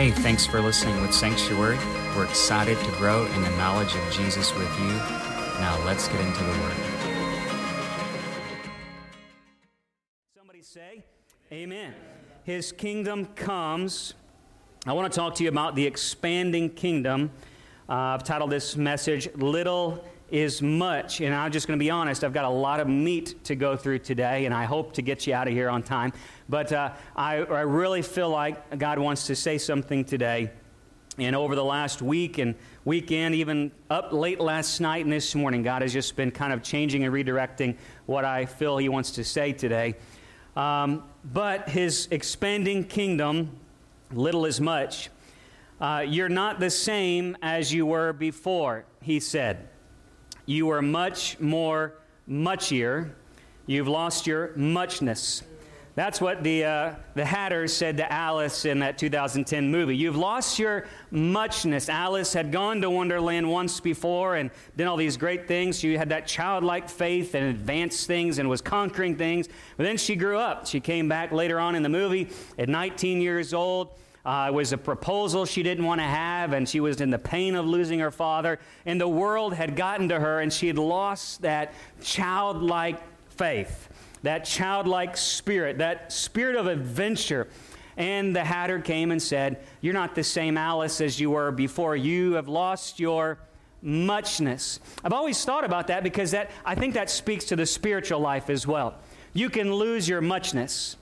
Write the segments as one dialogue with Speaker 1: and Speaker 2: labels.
Speaker 1: Hey, thanks for listening with Sanctuary. We're excited to grow in the knowledge of Jesus with you. Now let's get into the Word.
Speaker 2: Somebody say, Amen. His kingdom comes. I want to talk to you about the expanding kingdom. Uh, I've titled this message, Little is Much. And I'm just going to be honest, I've got a lot of meat to go through today, and I hope to get you out of here on time. But uh, I, I really feel like God wants to say something today. And over the last week and weekend, even up late last night and this morning, God has just been kind of changing and redirecting what I feel He wants to say today. Um, but His expanding kingdom, little as much. Uh, you're not the same as you were before, He said. You are much more muchier. You've lost your muchness. That's what the, uh, the Hatters said to Alice in that 2010 movie. You've lost your muchness. Alice had gone to Wonderland once before and done all these great things. She had that childlike faith and advanced things and was conquering things. But then she grew up. She came back later on in the movie at 19 years old. Uh, it was a proposal she didn't want to have, and she was in the pain of losing her father. And the world had gotten to her, and she had lost that childlike faith, that childlike spirit, that spirit of adventure. And the Hatter came and said, You're not the same Alice as you were before. You have lost your muchness. I've always thought about that because that, I think that speaks to the spiritual life as well. You can lose your muchness.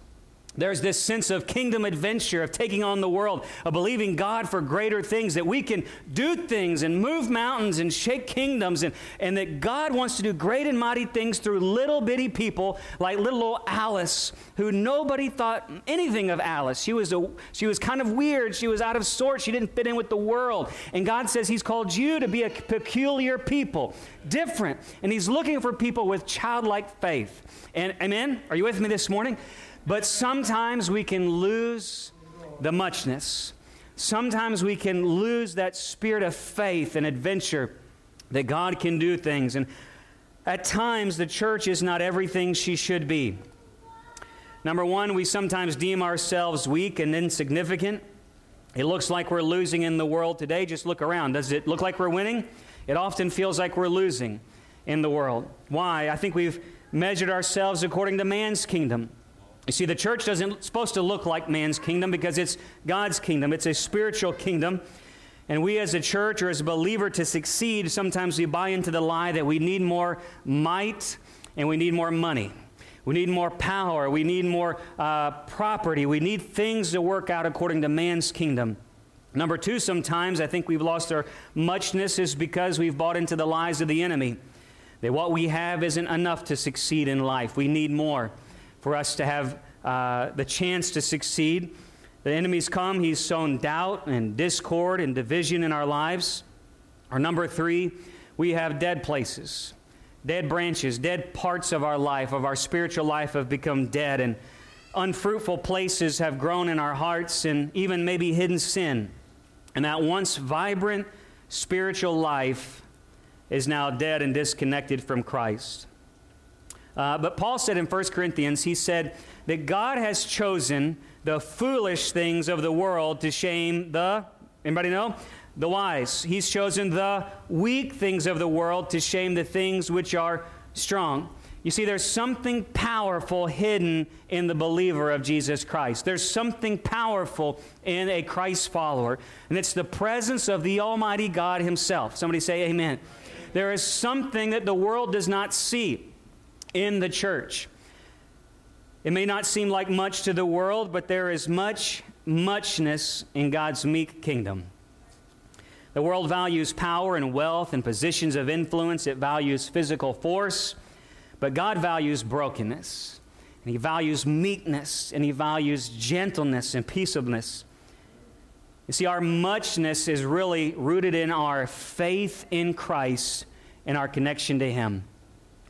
Speaker 2: There's this sense of kingdom adventure, of taking on the world, of believing God for greater things, that we can do things and move mountains and shake kingdoms, and, and that God wants to do great and mighty things through little bitty people like little old Alice, who nobody thought anything of Alice. She was, a, she was kind of weird. She was out of sorts. She didn't fit in with the world. And God says He's called you to be a peculiar people, different. And He's looking for people with childlike faith. And amen? Are you with me this morning? But sometimes we can lose the muchness. Sometimes we can lose that spirit of faith and adventure that God can do things. And at times, the church is not everything she should be. Number one, we sometimes deem ourselves weak and insignificant. It looks like we're losing in the world today. Just look around. Does it look like we're winning? It often feels like we're losing in the world. Why? I think we've measured ourselves according to man's kingdom. You see, the church doesn't supposed to look like man's kingdom because it's God's kingdom. It's a spiritual kingdom. And we as a church or as a believer to succeed, sometimes we buy into the lie that we need more might and we need more money. We need more power. We need more uh, property. We need things to work out according to man's kingdom. Number two, sometimes I think we've lost our muchness is because we've bought into the lies of the enemy. That what we have isn't enough to succeed in life. We need more for us to have uh, the chance to succeed. The enemy's come, he's sown doubt and discord and division in our lives. Our number three, we have dead places, dead branches, dead parts of our life, of our spiritual life have become dead, and unfruitful places have grown in our hearts, and even maybe hidden sin. And that once vibrant spiritual life is now dead and disconnected from Christ. Uh, but Paul said in 1 Corinthians, he said that God has chosen the foolish things of the world to shame the, anybody know? The wise. He's chosen the weak things of the world to shame the things which are strong. You see, there's something powerful hidden in the believer of Jesus Christ. There's something powerful in a Christ follower, and it's the presence of the Almighty God Himself. Somebody say, Amen. There is something that the world does not see in the church. It may not seem like much to the world, but there is much, muchness in God's meek kingdom. The world values power and wealth and positions of influence, it values physical force, but God values brokenness. And He values meekness, and He values gentleness and peaceableness. You see, our muchness is really rooted in our faith in Christ and our connection to Him.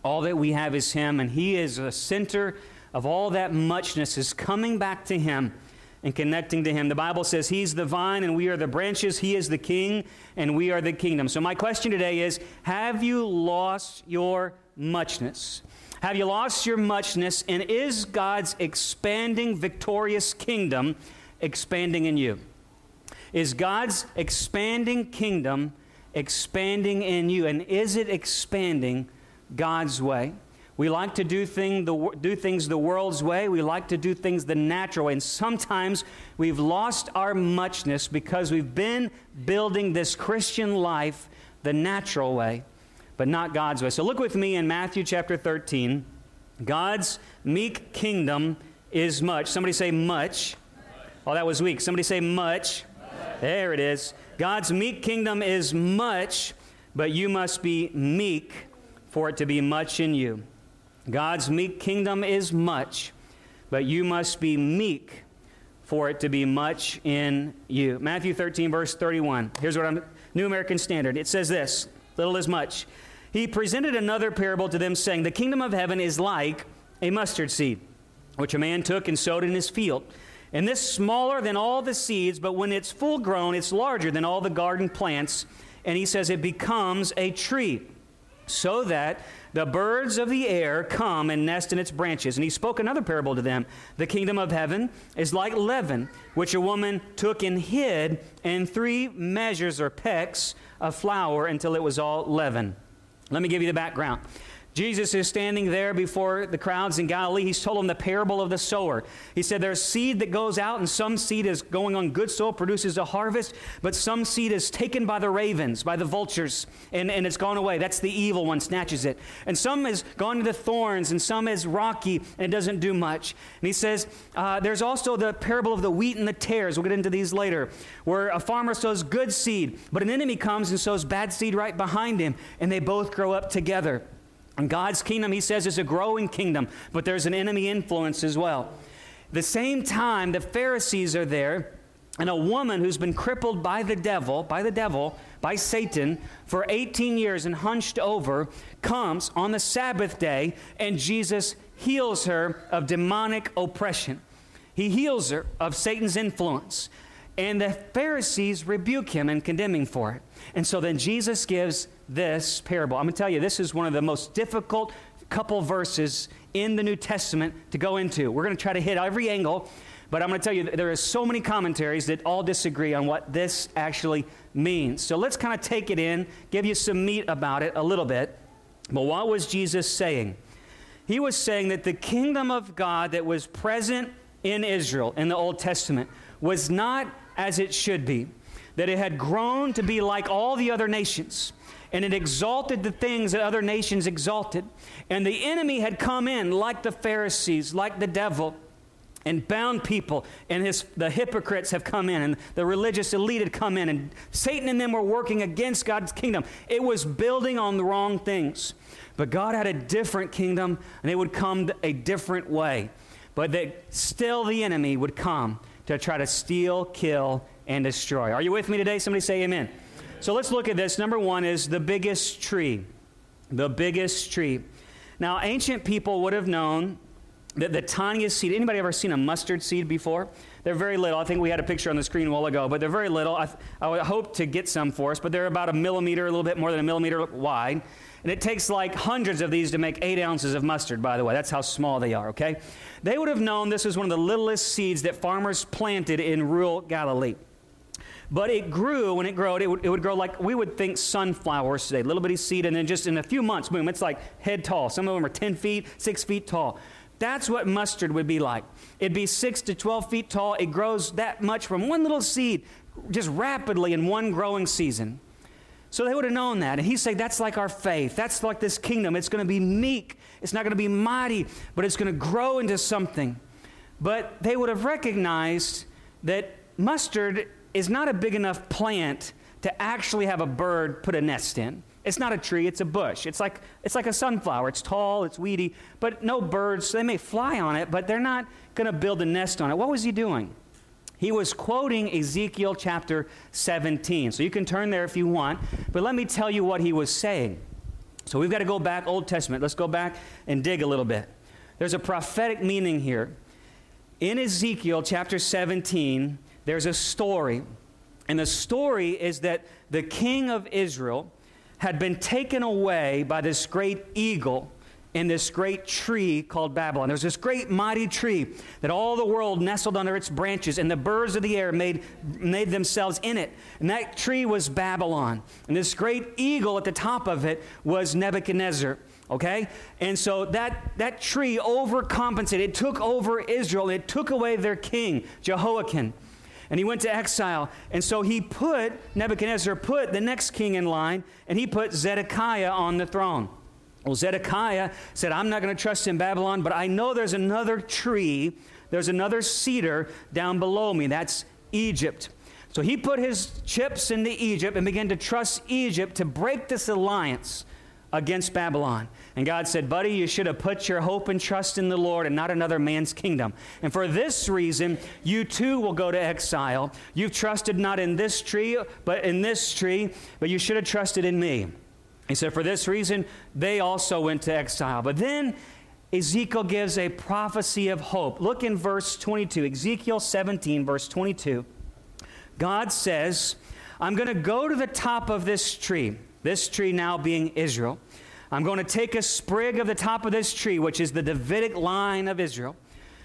Speaker 2: All that we have is Him, and He is the center of all that muchness, is coming back to Him and connecting to Him. The Bible says He's the vine and we are the branches. He is the king and we are the kingdom. So, my question today is Have you lost your muchness? Have you lost your muchness? And is God's expanding, victorious kingdom expanding in you? Is God's expanding kingdom expanding in you? And is it expanding God's way? We like to do, thing the, do things the world's way. We like to do things the natural way. And sometimes we've lost our muchness because we've been building this Christian life the natural way, but not God's way. So look with me in Matthew chapter 13. God's meek kingdom is much. Somebody say much. Oh, that was weak. Somebody say much. There it is. God's meek kingdom is much, but you must be meek for it to be much in you. God's meek kingdom is much, but you must be meek for it to be much in you. Matthew 13, verse 31. Here's what I'm, New American Standard. It says this little is much. He presented another parable to them, saying, The kingdom of heaven is like a mustard seed, which a man took and sowed in his field. And this smaller than all the seeds, but when it's full grown, it's larger than all the garden plants. And he says it becomes a tree, so that the birds of the air come and nest in its branches. And he spoke another parable to them. The kingdom of heaven is like leaven, which a woman took and hid in three measures or pecks of flour until it was all leaven. Let me give you the background. Jesus is standing there before the crowds in Galilee. He's told them the parable of the sower. He said, There's seed that goes out, and some seed is going on good soil, produces a harvest, but some seed is taken by the ravens, by the vultures, and, and it's gone away. That's the evil one, snatches it. And some has gone to the thorns, and some is rocky, and it doesn't do much. And he says, uh, There's also the parable of the wheat and the tares. We'll get into these later, where a farmer sows good seed, but an enemy comes and sows bad seed right behind him, and they both grow up together. And God's kingdom, he says, is a growing kingdom, but there's an enemy influence as well. The same time, the Pharisees are there, and a woman who's been crippled by the devil, by the devil, by Satan, for 18 years and hunched over, comes on the Sabbath day, and Jesus heals her of demonic oppression. He heals her of Satan's influence. And the Pharisees rebuke him and condemn him for it. And so then Jesus gives this parable. I'm going to tell you, this is one of the most difficult couple verses in the New Testament to go into. We're going to try to hit every angle, but I'm going to tell you there are so many commentaries that all disagree on what this actually means. So let's kind of take it in, give you some meat about it a little bit. But what was Jesus saying? He was saying that the kingdom of God that was present in Israel in the Old Testament was not as it should be, that it had grown to be like all the other nations and it exalted the things that other nations exalted. And the enemy had come in, like the Pharisees, like the devil, and bound people. And his, the hypocrites have come in, and the religious elite had come in, and Satan and them were working against God's kingdom. It was building on the wrong things. But God had a different kingdom, and it would come a different way. But that still the enemy would come to try to steal, kill, and destroy. Are you with me today? Somebody say amen. So let's look at this. Number one is the biggest tree. The biggest tree. Now, ancient people would have known that the tiniest seed, anybody ever seen a mustard seed before? They're very little. I think we had a picture on the screen a while ago, but they're very little. I, I would hope to get some for us, but they're about a millimeter, a little bit more than a millimeter wide. And it takes like hundreds of these to make eight ounces of mustard, by the way. That's how small they are, okay? They would have known this was one of the littlest seeds that farmers planted in rural Galilee. But it grew, when it grew, it would, it would grow like we would think sunflowers today, little bitty seed, and then just in a few months, boom, it's like head tall. Some of them are 10 feet, 6 feet tall. That's what mustard would be like. It'd be 6 to 12 feet tall. It grows that much from one little seed, just rapidly in one growing season. So they would have known that. And he's saying that's like our faith. That's like this kingdom. It's going to be meek. It's not going to be mighty, but it's going to grow into something. But they would have recognized that mustard is not a big enough plant to actually have a bird put a nest in. It's not a tree, it's a bush. It's like, it's like a sunflower. It's tall, it's weedy, but no birds. They may fly on it, but they're not going to build a nest on it. What was he doing? He was quoting Ezekiel chapter 17. So you can turn there if you want, but let me tell you what he was saying. So we've got to go back, Old Testament. Let's go back and dig a little bit. There's a prophetic meaning here. In Ezekiel chapter 17, there's a story. And the story is that the king of Israel had been taken away by this great eagle in this great tree called Babylon. There's this great mighty tree that all the world nestled under its branches, and the birds of the air made, made themselves in it. And that tree was Babylon. And this great eagle at the top of it was Nebuchadnezzar. Okay? And so that, that tree overcompensated. It took over Israel. It took away their king, Jehoiakim and he went to exile. And so he put, Nebuchadnezzar put the next king in line, and he put Zedekiah on the throne. Well, Zedekiah said, I'm not going to trust in Babylon, but I know there's another tree, there's another cedar down below me. That's Egypt. So he put his chips into Egypt and began to trust Egypt to break this alliance against Babylon. And God said, Buddy, you should have put your hope and trust in the Lord and not another man's kingdom. And for this reason, you too will go to exile. You've trusted not in this tree, but in this tree, but you should have trusted in me. He said, For this reason, they also went to exile. But then Ezekiel gives a prophecy of hope. Look in verse 22, Ezekiel 17, verse 22. God says, I'm going to go to the top of this tree, this tree now being Israel. I'm going to take a sprig of the top of this tree, which is the Davidic line of Israel.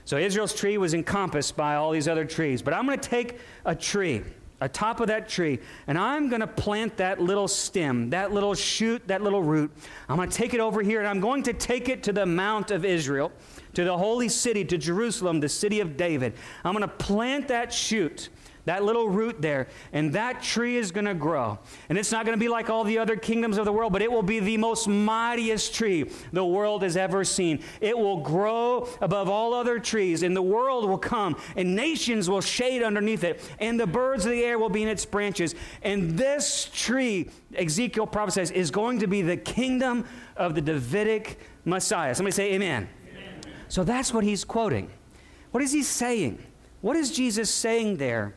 Speaker 2: So Israel's tree was encompassed by all these other trees. But I'm going to take a tree, a top of that tree, and I'm going to plant that little stem, that little shoot, that little root. I'm going to take it over here, and I'm going to take it to the Mount of Israel, to the holy city, to Jerusalem, the city of David. I'm going to plant that shoot that little root there, and that tree is going to grow. And it's not going to be like all the other kingdoms of the world, but it will be the most mightiest tree the world has ever seen. It will grow above all other trees, and the world will come, and nations will shade underneath it, and the birds of the air will be in its branches. And this tree, Ezekiel prophesies, is going to be the kingdom of the Davidic Messiah. Somebody say amen. amen. So that's what he's quoting. What is he saying? What is Jesus saying there?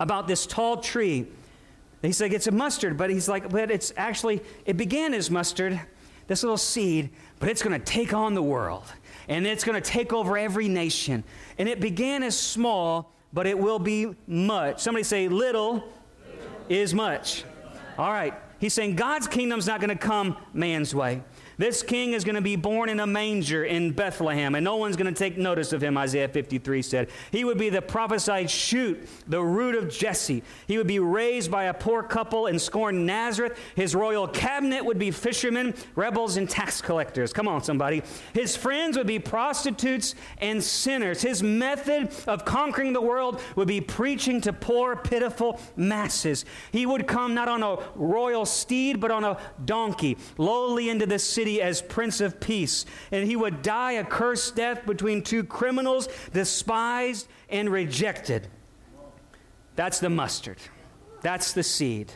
Speaker 2: About this tall tree. He's like, it's a mustard, but he's like, but it's actually, it began as mustard, this little seed, but it's going to take on the world. And it's going to take over every nation. And it began as small, but it will be much. Somebody say, little, is much. All right. He's saying God's kingdom's not going to come man's way. This king is going to be born in a manger in Bethlehem, and no one's going to take notice of him, Isaiah 53 said. He would be the prophesied shoot, the root of Jesse. He would be raised by a poor couple in scorned Nazareth. His royal cabinet would be fishermen, rebels, and tax collectors. Come on, somebody. His friends would be prostitutes and sinners. His method of conquering the world would be preaching to poor, pitiful masses. He would come not on a royal steed, but on a donkey, lowly into the city city as Prince of Peace. And he would die a cursed death between two criminals, despised and rejected. That's the mustard. That's the seed.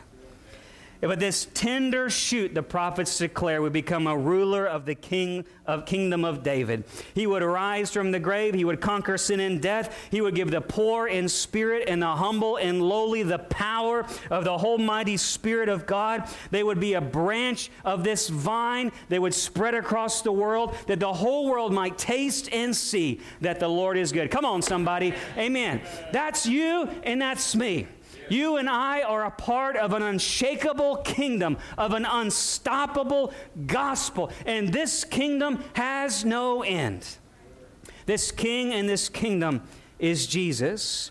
Speaker 2: But this tender shoot, the prophets declare, would become a ruler of the king of kingdom of David. He would arise from the grave. He would conquer sin and death. He would give the poor in spirit and the humble and lowly the power of the Almighty Spirit of God. They would be a branch of this vine. They would spread across the world that the whole world might taste and see that the Lord is good. Come on, somebody. Amen. That's you and that's me. You and I are a part of an unshakable kingdom, of an unstoppable gospel. And this kingdom has no end. This king and this kingdom is Jesus.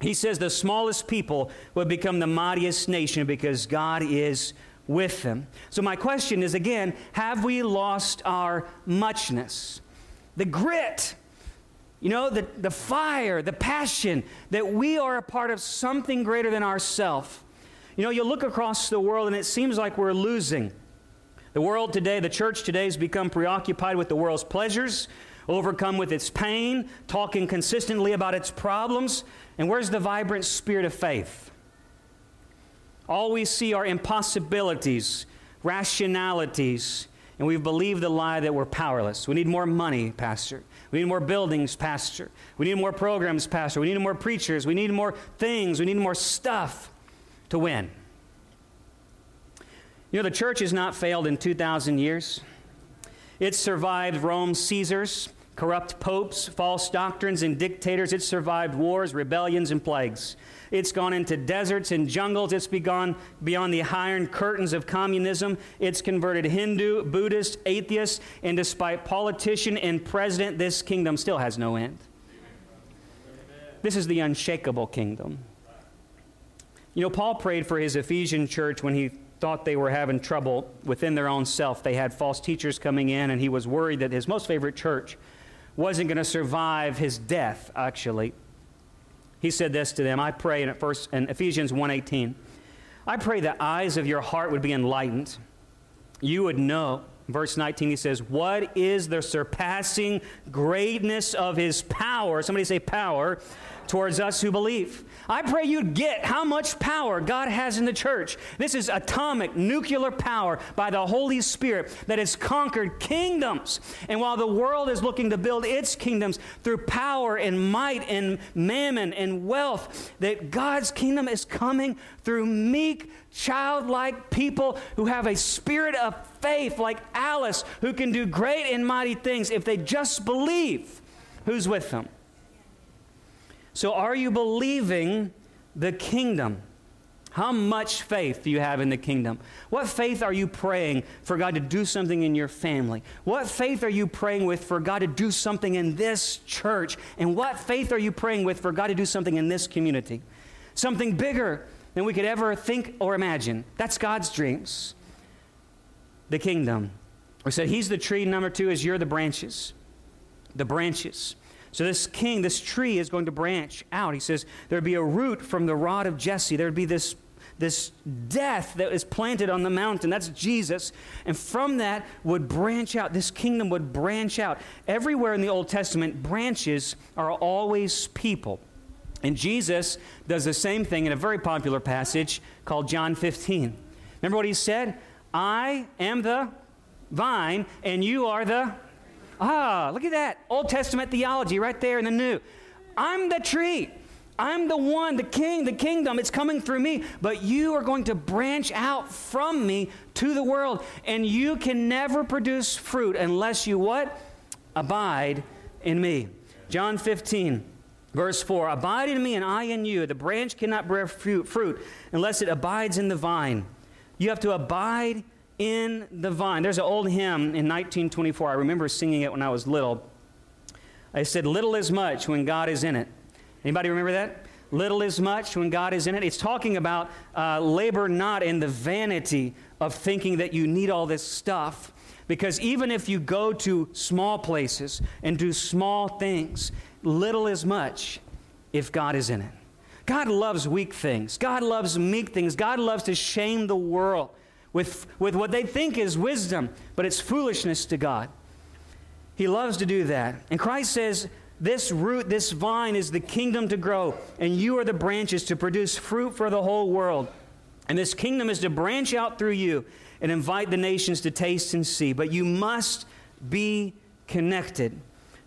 Speaker 2: He says the smallest people will become the mightiest nation because God is with them. So, my question is again have we lost our muchness? The grit you know, the, the fire, the passion that we are a part of something greater than ourselves. You know, you look across the world and it seems like we're losing. The world today, the church today, has become preoccupied with the world's pleasures, overcome with its pain, talking consistently about its problems. And where's the vibrant spirit of faith? All we see are impossibilities, rationalities, and we've believed the lie that we're powerless. We need more money, Pastor. We need more buildings, Pastor. We need more programs, Pastor. We need more preachers. We need more things. We need more stuff to win. You know, the church has not failed in 2,000 years. It survived Rome's Caesars, corrupt popes, false doctrines, and dictators. It's survived wars, rebellions, and plagues. It's gone into deserts and jungles. It's begun beyond the iron curtains of communism. It's converted Hindu, Buddhist, atheist, and despite politician and president, this kingdom still has no end. This is the unshakable kingdom. You know, Paul prayed for his Ephesian church when he thought they were having trouble within their own self. They had false teachers coming in, and he was worried that his most favorite church wasn't going to survive his death, actually. He said this to them. I pray in, first, in Ephesians 1.18, I pray the eyes of your heart would be enlightened. You would know. Verse 19, he says, What is the surpassing greatness of his power? Somebody say power towards us who believe. I pray you'd get how much power God has in the church. This is atomic, nuclear power by the Holy Spirit that has conquered kingdoms. And while the world is looking to build its kingdoms through power and might and mammon and wealth, that God's kingdom is coming through meek, childlike people who have a spirit of faith, like Alice, who can do great and mighty things if they just believe who's with them. So, are you believing the kingdom? How much faith do you have in the kingdom? What faith are you praying for God to do something in your family? What faith are you praying with for God to do something in this church? And what faith are you praying with for God to do something in this community? Something bigger than we could ever think or imagine. That's God's dreams. The kingdom. We said He's the tree. Number two is you're the branches. The branches. So this king, this tree is going to branch out. He says there'd be a root from the rod of Jesse. There'd be this this death that is planted on the mountain. That's Jesus. And from that would branch out. This kingdom would branch out. Everywhere in the Old Testament, branches are always people. And Jesus does the same thing in a very popular passage called John 15. Remember what he said? I am the vine, and you are the Ah, look at that. Old Testament theology right there in the New. I'm the tree. I'm the one, the king, the kingdom. It's coming through me. But you are going to branch out from me to the world. And you can never produce fruit unless you what? Abide in me. John 15. Verse 4 Abide in me and I in you. The branch cannot bear fruit, unless it abides in the vine. You have to abide in the vine. There's an old hymn in 1924. I remember singing it when I was little. I said, Little is much when God is in it. Anybody remember that? Little is much when God is in it. It's talking about uh, labor not in the vanity of thinking that you need all this stuff. Because even if you go to small places and do small things, little is much if God is in it. God loves weak things. God loves meek things. God loves to shame the world with, with what they think is wisdom, but it's foolishness to God. He loves to do that. And Christ says, This root, this vine is the kingdom to grow, and you are the branches to produce fruit for the whole world. And this kingdom is to branch out through you and invite the nations to taste and see. But you must be connected.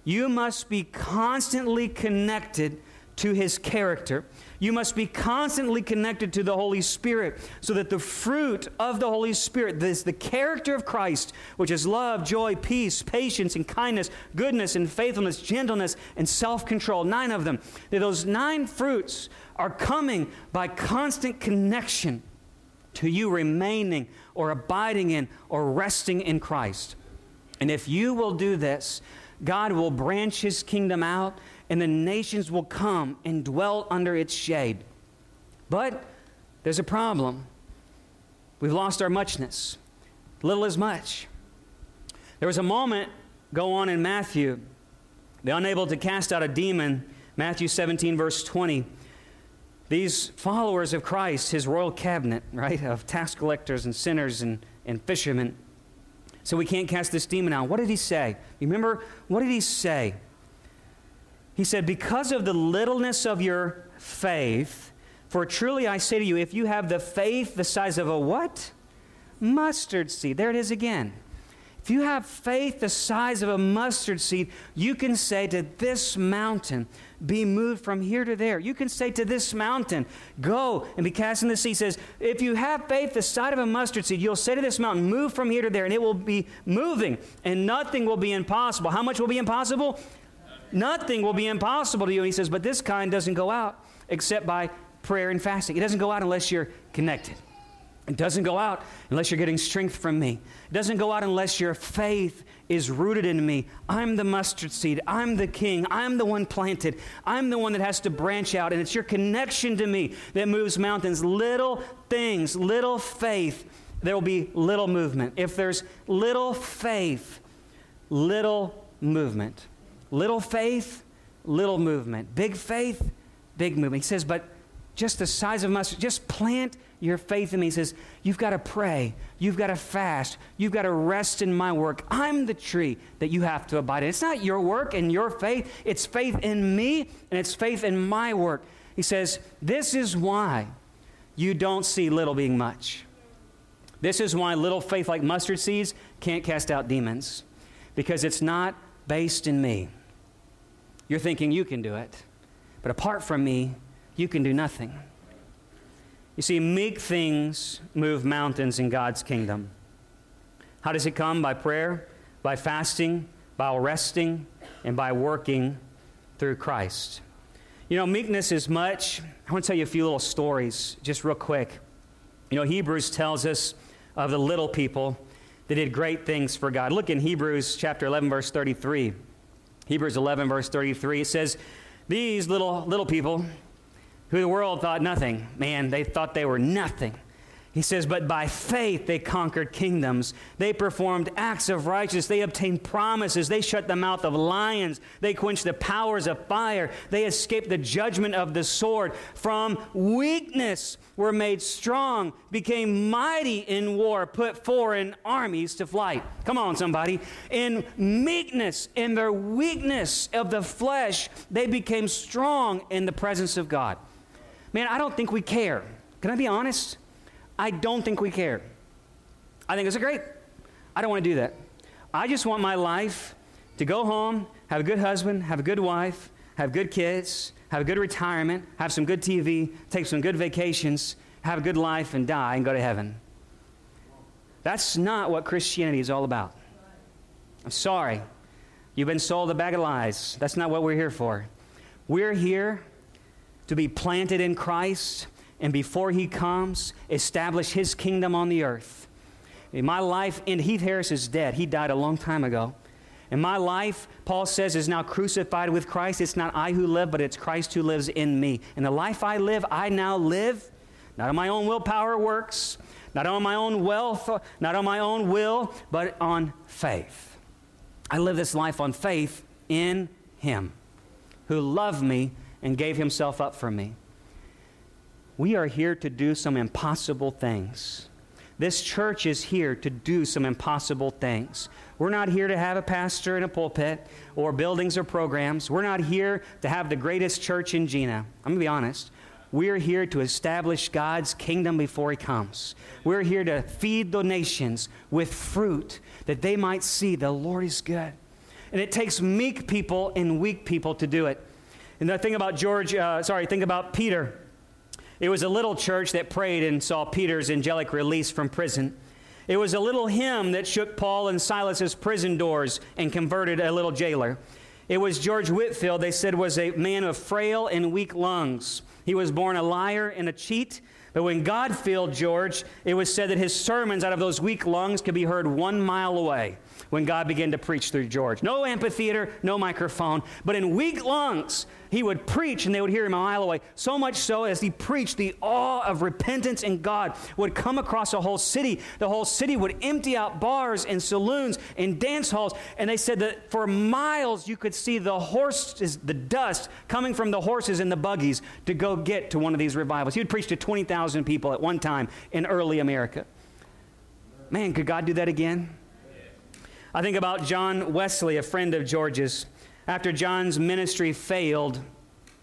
Speaker 2: You must be constantly connected to his character. You must be constantly connected to the Holy Spirit so that the fruit of the Holy Spirit, this, the character of Christ, which is love, joy, peace, patience, and kindness, goodness, and faithfulness, gentleness, and self control, nine of them, that those nine fruits are coming by constant connection to you remaining or abiding in or resting in Christ. And if you will do this, God will branch his kingdom out and the nations will come and dwell under its shade. But there's a problem. We've lost our muchness. Little is much. There was a moment go on in Matthew. They're unable to cast out a demon. Matthew 17, verse 20. These followers of Christ, his royal cabinet, right, of tax collectors and sinners and, and fishermen. So we can't cast this demon out. What did he say? Remember, what did he say? He said, Because of the littleness of your faith, for truly I say to you, if you have the faith the size of a what? Mustard seed. There it is again. If you have faith the size of a mustard seed, you can say to this mountain, be moved from here to there. You can say to this mountain, Go and be cast in the sea. He says, If you have faith the size of a mustard seed, you'll say to this mountain, Move from here to there, and it will be moving, and nothing will be impossible. How much will be impossible? Nothing will be impossible to you. And he says, But this kind doesn't go out except by prayer and fasting. It doesn't go out unless you're connected. It doesn't go out unless you're getting strength from me. It doesn't go out unless your faith is rooted in me. I'm the mustard seed. I'm the king. I'm the one planted. I'm the one that has to branch out. And it's your connection to me that moves mountains. Little things, little faith, there will be little movement. If there's little faith, little movement. Little faith, little movement. Big faith, big movement. He says, but just the size of mustard, just plant your faith in me. He says, You've got to pray. You've got to fast. You've got to rest in my work. I'm the tree that you have to abide in. It's not your work and your faith, it's faith in me and it's faith in my work. He says, This is why you don't see little being much. This is why little faith like mustard seeds can't cast out demons, because it's not based in me. You're thinking you can do it, but apart from me, you can do nothing. You see, meek things move mountains in God's kingdom. How does it come? By prayer, by fasting, by resting, and by working through Christ. You know, meekness is much. I want to tell you a few little stories, just real quick. You know, Hebrews tells us of the little people that did great things for God. Look in Hebrews chapter 11, verse 33. Hebrews 11, verse 33. It says, These little, little people, who the world thought nothing. Man, they thought they were nothing. He says, But by faith they conquered kingdoms. They performed acts of righteousness. They obtained promises. They shut the mouth of lions. They quenched the powers of fire. They escaped the judgment of the sword. From weakness were made strong, became mighty in war, put foreign armies to flight. Come on, somebody. In meekness, in their weakness of the flesh, they became strong in the presence of God. Man, I don't think we care. Can I be honest? I don't think we care. I think it's a great. I don't want to do that. I just want my life to go home, have a good husband, have a good wife, have good kids, have a good retirement, have some good TV, take some good vacations, have a good life, and die and go to heaven. That's not what Christianity is all about. I'm sorry. You've been sold a bag of lies. That's not what we're here for. We're here to be planted in Christ, and before He comes, establish His kingdom on the earth. In my life, and Heath Harris is dead. He died a long time ago. In my life, Paul says, is now crucified with Christ. It's not I who live, but it's Christ who lives in me. And the life I live, I now live, not on my own willpower works, not on my own wealth, not on my own will, but on faith. I live this life on faith in Him who loved me and gave himself up for me. We are here to do some impossible things. This church is here to do some impossible things. We're not here to have a pastor in a pulpit or buildings or programs. We're not here to have the greatest church in Jena. I'm going to be honest. We're here to establish God's kingdom before He comes. We're here to feed the nations with fruit that they might see the Lord is good. And it takes meek people and weak people to do it. And the thing about George, uh, sorry, think about Peter. It was a little church that prayed and saw Peter's angelic release from prison. It was a little hymn that shook Paul and Silas's prison doors and converted a little jailer. It was George Whitefield, they said, was a man of frail and weak lungs. He was born a liar and a cheat. But when God filled George, it was said that his sermons out of those weak lungs could be heard one mile away when God began to preach through George. No amphitheater, no microphone, but in weak lungs, he would preach and they would hear him a mile away. So much so as he preached, the awe of repentance in God would come across a whole city. The whole city would empty out bars and saloons and dance halls. And they said that for miles you could see the horses, the dust coming from the horses and the buggies to go get to one of these revivals. He would preach to 20,000 people at one time in early America. Man, could God do that again? I think about John Wesley, a friend of George's. After John's ministry failed,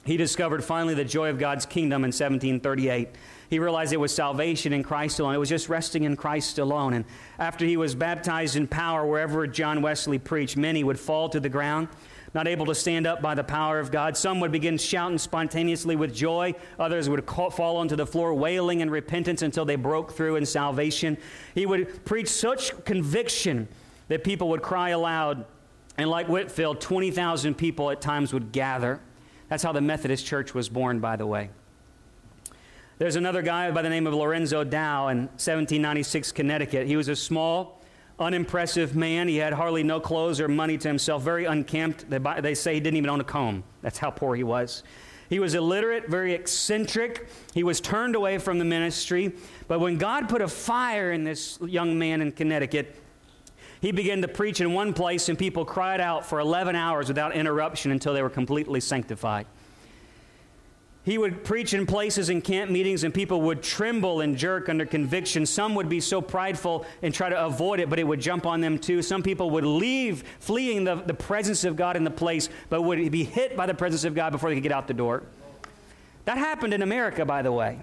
Speaker 2: he discovered finally the joy of God's kingdom in 1738. He realized it was salvation in Christ alone. It was just resting in Christ alone. And after he was baptized in power, wherever John Wesley preached, many would fall to the ground. not able to stand up by the power of God. Some would begin shouting spontaneously with joy. Others would fall onto the floor wailing in repentance until they broke through in salvation. He would preach such conviction that people would cry aloud. And like Whitefield, 20,000 people at times would gather. That's how the Methodist Church was born, by the way. There's another guy by the name of Lorenzo Dow in 1796, Connecticut. He was a small, unimpressive man. He had hardly no clothes or money to himself, very unkempt. They say he didn't even own a comb. That's how poor he was. He was illiterate, very eccentric. He was turned away from the ministry. But when God put a fire in this young man in Connecticut, he began to preach in one place, and people cried out for 11 hours without interruption until they were completely sanctified. He would preach in places in camp meetings, and people would tremble and jerk under conviction. Some would be so prideful and try to avoid it, but it would jump on them too. Some people would leave, fleeing the, the presence of God in the place, but would be hit by the presence of God before they could get out the door. That happened in America, by the way.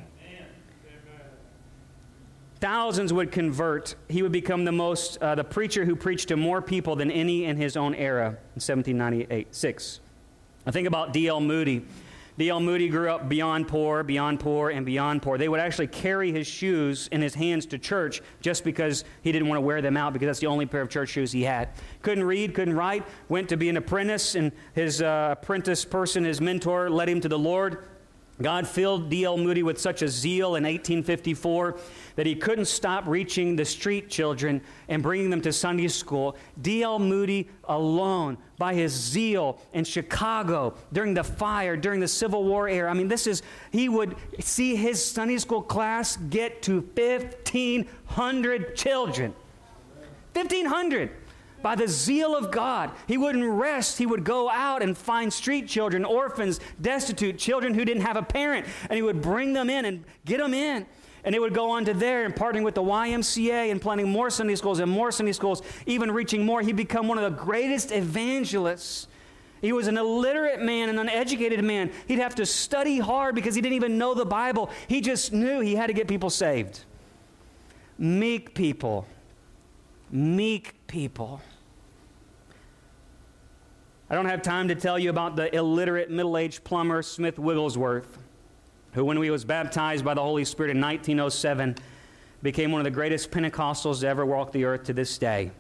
Speaker 2: Thousands would convert. He would become the most, uh, the preacher who preached to more people than any in his own era in 1798, 6. I think about D.L. Moody. D.L. Moody grew up beyond poor, beyond poor, and beyond poor. They would actually carry his shoes in his hands to church just because he didn't want to wear them out because that's the only pair of church shoes he had. Couldn't read, couldn't write, went to be an apprentice, and his uh, apprentice person, his mentor, led him to the Lord. God filled D.L. Moody with such a zeal in 1854 that he couldn't stop reaching the street children and bringing them to Sunday school. D.L. Moody alone, by his zeal in Chicago during the fire, during the Civil War era, I mean, this is, he would see his Sunday school class get to 1,500 children. 1,500 by the zeal of God. He wouldn't rest. He would go out and find street children, orphans, destitute, children who didn't have a parent, and he would bring them in and get them in. And it would go on to there and partnering with the YMCA and planning more Sunday schools and more Sunday schools, even reaching more. He'd become one of the greatest evangelists. He was an illiterate man, an uneducated man. He'd have to study hard because he didn't even know the Bible. He just knew he had to get people saved. Meek people. Meek people. I don't have time to tell you about the illiterate middle aged plumber Smith Wigglesworth who, when he was baptized by the Holy Spirit in 1907, became one of the greatest Pentecostals to ever walk the earth to this day.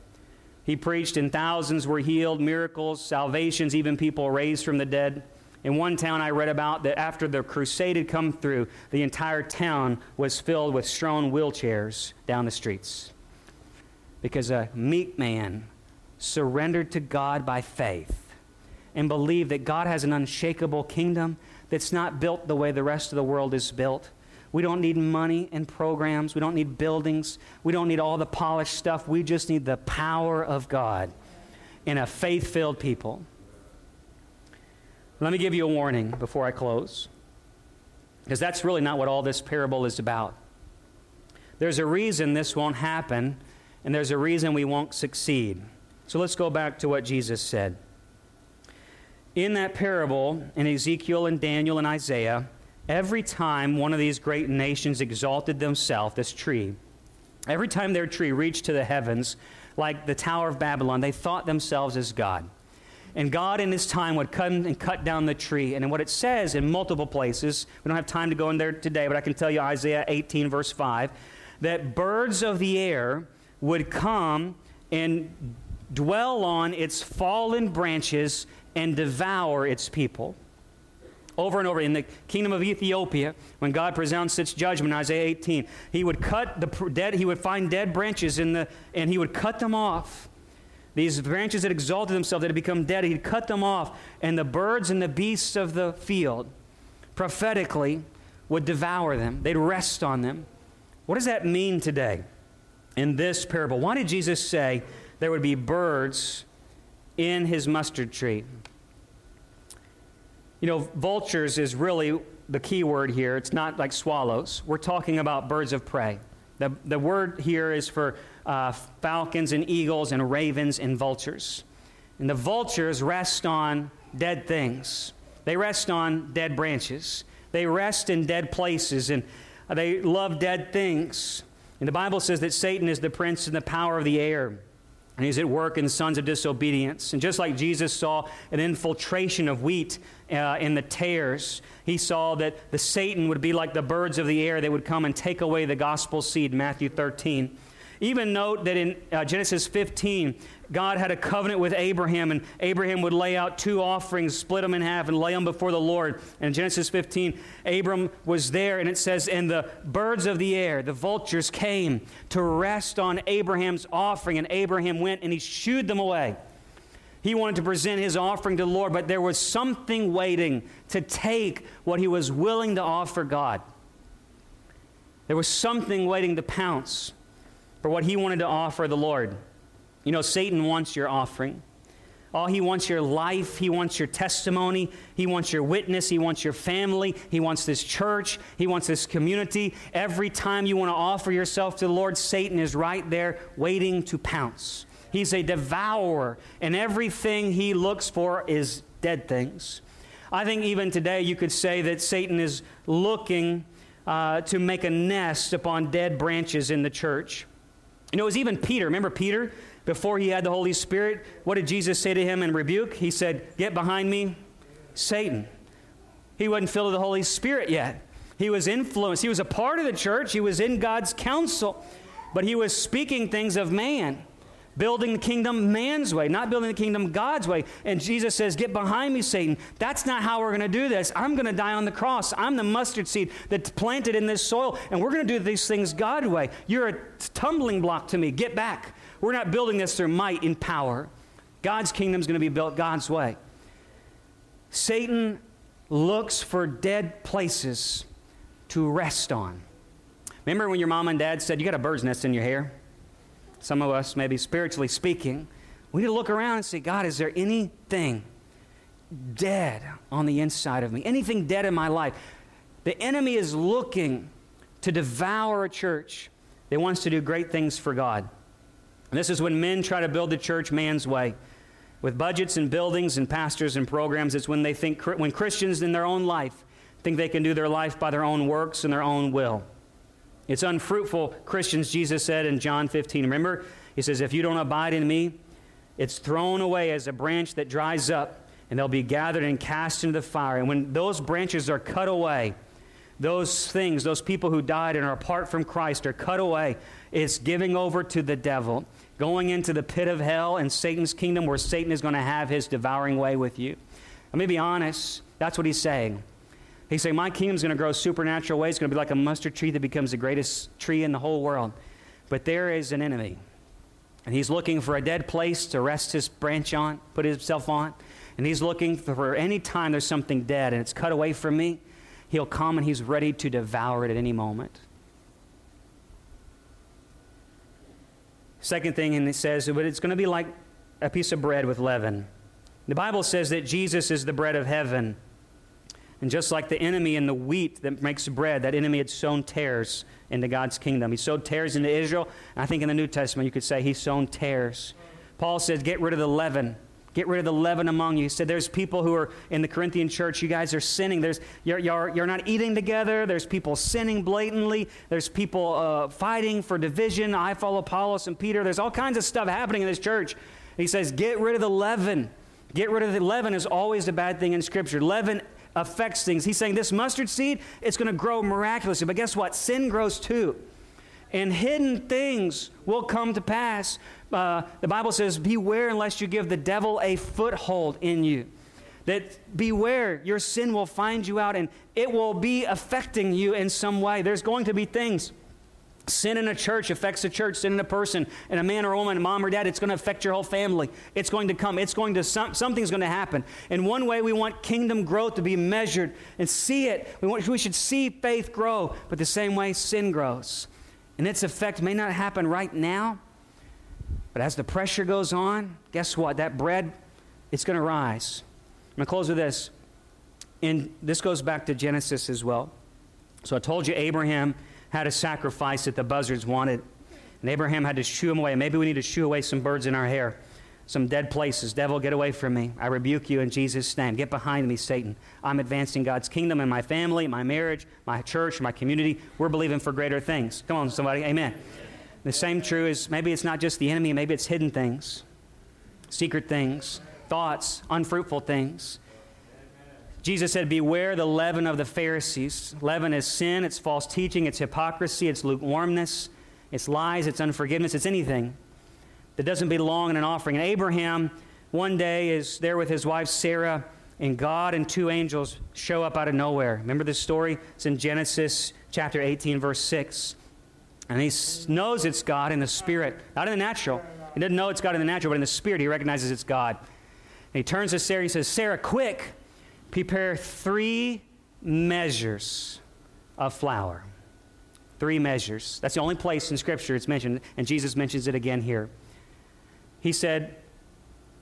Speaker 2: He preached, and thousands were healed, miracles, salvations, even people raised from the dead. In one town I read about that after the crusade had come through, the entire town was filled with strewn wheelchairs down the streets. Because a meek man surrendered to God by faith and believed that God has an unshakable kingdom that's not built the way the rest of the world is built. We don't need money and programs. We don't need buildings. We don't need all the polished stuff. We just need the power of God in a faith filled people. Let me give you a warning before I close, because that's really not what all this parable is about. There's a reason this won't happen, and there's a reason we won't succeed. So let's go back to what Jesus said in that parable, in Ezekiel and Daniel and Isaiah, every time one of these great nations exalted themselves, this tree, every time their tree reached to the heavens, like the Tower of Babylon, they thought themselves as God. And God in his time would come and cut down the tree. And in what it says in multiple places, we don't have time to go in there today, but I can tell you Isaiah 18, verse 5, that birds of the air would come and dwell on its fallen branches and devour its people. Over and over in the kingdom of Ethiopia, when God pronounced its judgment, Isaiah 18, he would cut the dead, he would find dead branches in the, and he would cut them off. These branches that exalted themselves, that had become dead, he'd cut them off, and the birds and the beasts of the field prophetically would devour them. They'd rest on them. What does that mean today in this parable? Why did Jesus say there would be birds in his mustard tree? You know, vultures is really the key word here. It's not like swallows. We're talking about birds of prey. The, the word here is for uh, falcons and eagles and ravens and vultures. And the vultures rest on dead things, they rest on dead branches, they rest in dead places, and they love dead things. And the Bible says that Satan is the prince and the power of the air. And he's at work in sons of disobedience. And just like Jesus saw an infiltration of wheat uh, in the tares, he saw that the Satan would be like the birds of the air. that would come and take away the gospel seed, Matthew 13. Even note that in uh, Genesis 15, God had a covenant with Abraham, and Abraham would lay out two offerings, split them in half, and lay them before the Lord. And in Genesis 15, Abram was there, and it says, And the birds of the air, the vultures, came to rest on Abraham's offering, and Abraham went and he shooed them away. He wanted to present his offering to the Lord, but there was something waiting to take what he was willing to offer God. There was something waiting to pounce for what he wanted to offer the Lord. You know, Satan wants your offering. Oh, he wants your life. He wants your testimony. He wants your witness. He wants your family. He wants this church. He wants this community. Every time you want to offer yourself to the Lord, Satan is right there waiting to pounce. He's a devourer, and everything he looks for is dead things. I think even today you could say that Satan is looking uh, to make a nest upon dead branches in the church. You know, it was even Peter. Remember Peter? Before he had the Holy Spirit, what did Jesus say to him in rebuke? He said, Get behind me, Satan. He wasn't filled with the Holy Spirit yet. He was influenced. He was a part of the church. He was in God's counsel. But he was speaking things of man, building the kingdom man's way, not building the kingdom God's way. And Jesus says, Get behind me, Satan. That's not how we're going to do this. I'm going to die on the cross. I'm the mustard seed that's planted in this soil, and we're going to do these things God's way. You're a tumbling block to me. Get back. We're not building this through might and power. God's kingdom is going to be built God's way. Satan looks for dead places to rest on. Remember when your mom and dad said, You got a bird's nest in your hair? Some of us, maybe spiritually speaking, we need to look around and say, God, is there anything dead on the inside of me? Anything dead in my life? The enemy is looking to devour a church that wants to do great things for God. And this is when men try to build the church man's way. With budgets and buildings and pastors and programs, it's when they think, when Christians in their own life think they can do their life by their own works and their own will. It's unfruitful, Christians, Jesus said in John 15. Remember, he says, If you don't abide in me, it's thrown away as a branch that dries up, and they'll be gathered and cast into the fire. And when those branches are cut away, those things, those people who died and are apart from Christ are cut away. It's giving over to the devil going into the pit of hell and Satan's kingdom where Satan is going to have his devouring way with you. Let me be honest, that's what he's saying. He's saying, My kingdom is going to grow supernatural ways. It's going to be like a mustard tree that becomes the greatest tree in the whole world. But there is an enemy. And he's looking for a dead place to rest his branch on, put himself on. And he's looking for any time there's something dead and it's cut away from me, he'll come and he's ready to devour it at any moment. Second thing, and it says, but it's going to be like a piece of bread with leaven. The Bible says that Jesus is the bread of heaven. And just like the enemy in the wheat that makes bread, that enemy had sown tares into God's kingdom. He sowed tares into Israel. I think in the New Testament you could say he sown tares. Paul says, get rid of the leaven. Get rid of the leaven among you. He said, There's people who are in the Corinthian church, you guys are sinning. There's, you're, you're, you're not eating together. There's people sinning blatantly. There's people uh, fighting for division. I follow Apollos and Peter. There's all kinds of stuff happening in this church. He says, Get rid of the leaven. Get rid of the leaven is always a bad thing in Scripture. Leaven affects things. He's saying this mustard seed, it's going to grow miraculously. But guess what? Sin grows too and hidden things will come to pass. Uh, the Bible says, Beware unless you give the devil a foothold in you. That beware, your sin will find you out and it will be affecting you in some way. There's going to be things. Sin in a church affects a church, sin in a person, and a man or a woman, a mom or dad, it's going to affect your whole family. It's going to come. It's going to, some, something's going to happen. In one way, we want kingdom growth to be measured and see it. We, want, we should see faith grow, but the same way sin grows and its effect may not happen right now, but as the pressure goes on, guess what? That bread, it's going to rise. I'm going to close with this. And this goes back to Genesis as well. So I told you Abraham had a sacrifice that the buzzards wanted. And Abraham had to shoo them away. Maybe we need to shoo away some birds in our hair some dead places. Devil, get away from me. I rebuke you in Jesus' name. Get behind me, Satan. I'm advancing God's kingdom in my family, my marriage, my church, my community. We're believing for greater things. Come on, somebody. Amen. The same true is maybe it's not just the enemy, maybe it's hidden things, secret things, thoughts, unfruitful things. Jesus said, Beware the leaven of the Pharisees. Leaven is sin, it's false teaching, it's hypocrisy, it's lukewarmness, it's lies, it's unforgiveness, it's anything that doesn't belong in an offering. And Abraham one day is there with his wife Sarah, and God and two angels show up out of nowhere. Remember this story? It's in Genesis chapter 18, verse 6. And he knows it's God in the spirit, not in the natural. He doesn't know it's God in the natural, but in the spirit, he recognizes it's God. And he turns to Sarah and he says, Sarah, quick, prepare three measures of flour. Three measures. That's the only place in Scripture it's mentioned, and Jesus mentions it again here. He said,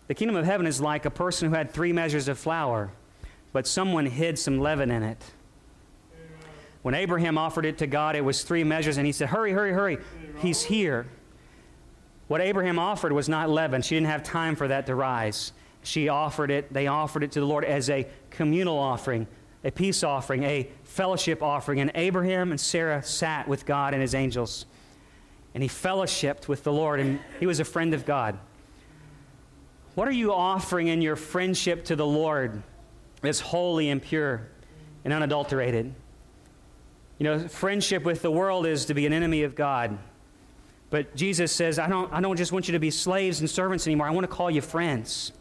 Speaker 2: The kingdom of heaven is like a person who had three measures of flour, but someone hid some leaven in it. When Abraham offered it to God, it was three measures, and he said, Hurry, hurry, hurry. He's here. What Abraham offered was not leaven. She didn't have time for that to rise. She offered it, they offered it to the Lord as a communal offering, a peace offering, a fellowship offering. And Abraham and Sarah sat with God and his angels. And he fellowshipped with the Lord, and he was a friend of God. What are you offering in your friendship to the Lord that's holy and pure and unadulterated? You know, friendship with the world is to be an enemy of God. But Jesus says, I don't, I don't just want you to be slaves and servants anymore. I want to call you friends.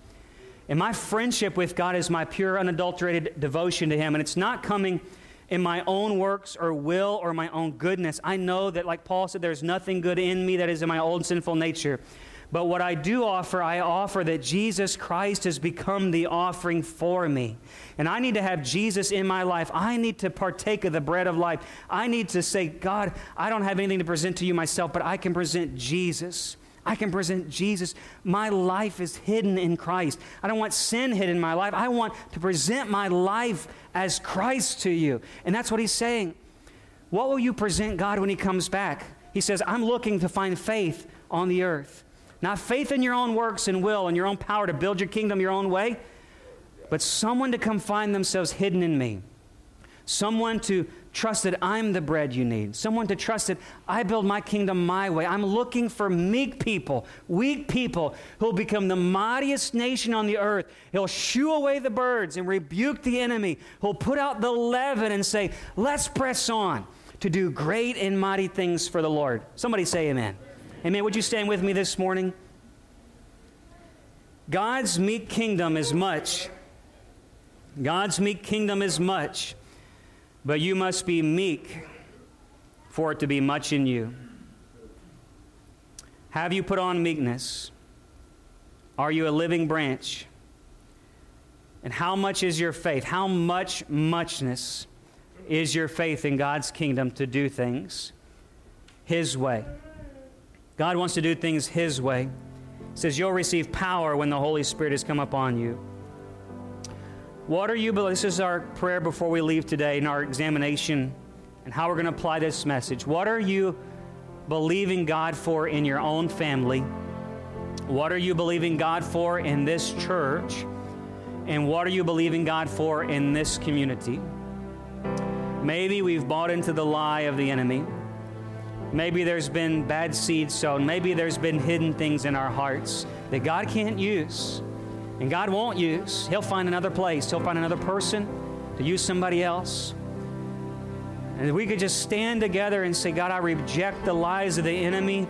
Speaker 2: And my friendship with God is my pure, unadulterated devotion to Him. And it's not coming in my own works or will or my own goodness. I know that, like Paul said, there's nothing good in me that is in my old sinful nature. But what I do offer, I offer that Jesus Christ has become the offering for me. And I need to have Jesus in my life. I need to partake of the bread of life. I need to say, God, I don't have anything to present to you myself, but I can present Jesus. I can present Jesus. My life is hidden in Christ. I don't want sin hidden in my life. I want to present my life as Christ to you. And that's what he's saying. What will you present God when he comes back? He says, I'm looking to find faith on the earth. Not faith in your own works and will and your own power to build your kingdom your own way, but someone to come find themselves hidden in me. Someone to trust that I'm the bread you need. Someone to trust that I build my kingdom my way. I'm looking for meek people, weak people who'll become the mightiest nation on the earth. He'll shoo away the birds and rebuke the enemy. He'll put out the leaven and say, Let's press on to do great and mighty things for the Lord. Somebody say amen. Amen. Would you stand with me this morning? God's meek kingdom is much. God's meek kingdom is much, but you must be meek for it to be much in you. Have you put on meekness? Are you a living branch? And how much is your faith? How much muchness is your faith in God's kingdom to do things His way? God wants to do things His way. He says, You'll receive power when the Holy Spirit has come upon you. What are you, this is our prayer before we leave today in our examination and how we're going to apply this message. What are you believing God for in your own family? What are you believing God for in this church? And what are you believing God for in this community? Maybe we've bought into the lie of the enemy. Maybe there's been bad seeds sown. Maybe there's been hidden things in our hearts that God can't use. And God won't use. He'll find another place, He'll find another person to use somebody else. And we could just stand together and say, God, I reject the lies of the enemy.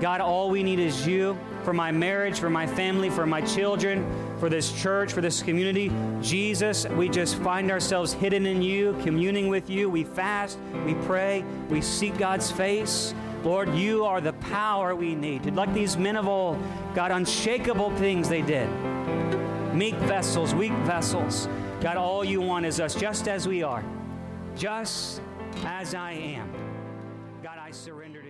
Speaker 2: God, all we need is you for my marriage, for my family, for my children, for this church, for this community. Jesus, we just find ourselves hidden in you, communing with you. We fast, we pray, we seek God's face. Lord, you are the power we need. Like these men of old, God, unshakable things they did. Meek vessels, weak vessels. God, all you want is us just as we are, just as I am. God, I surrender.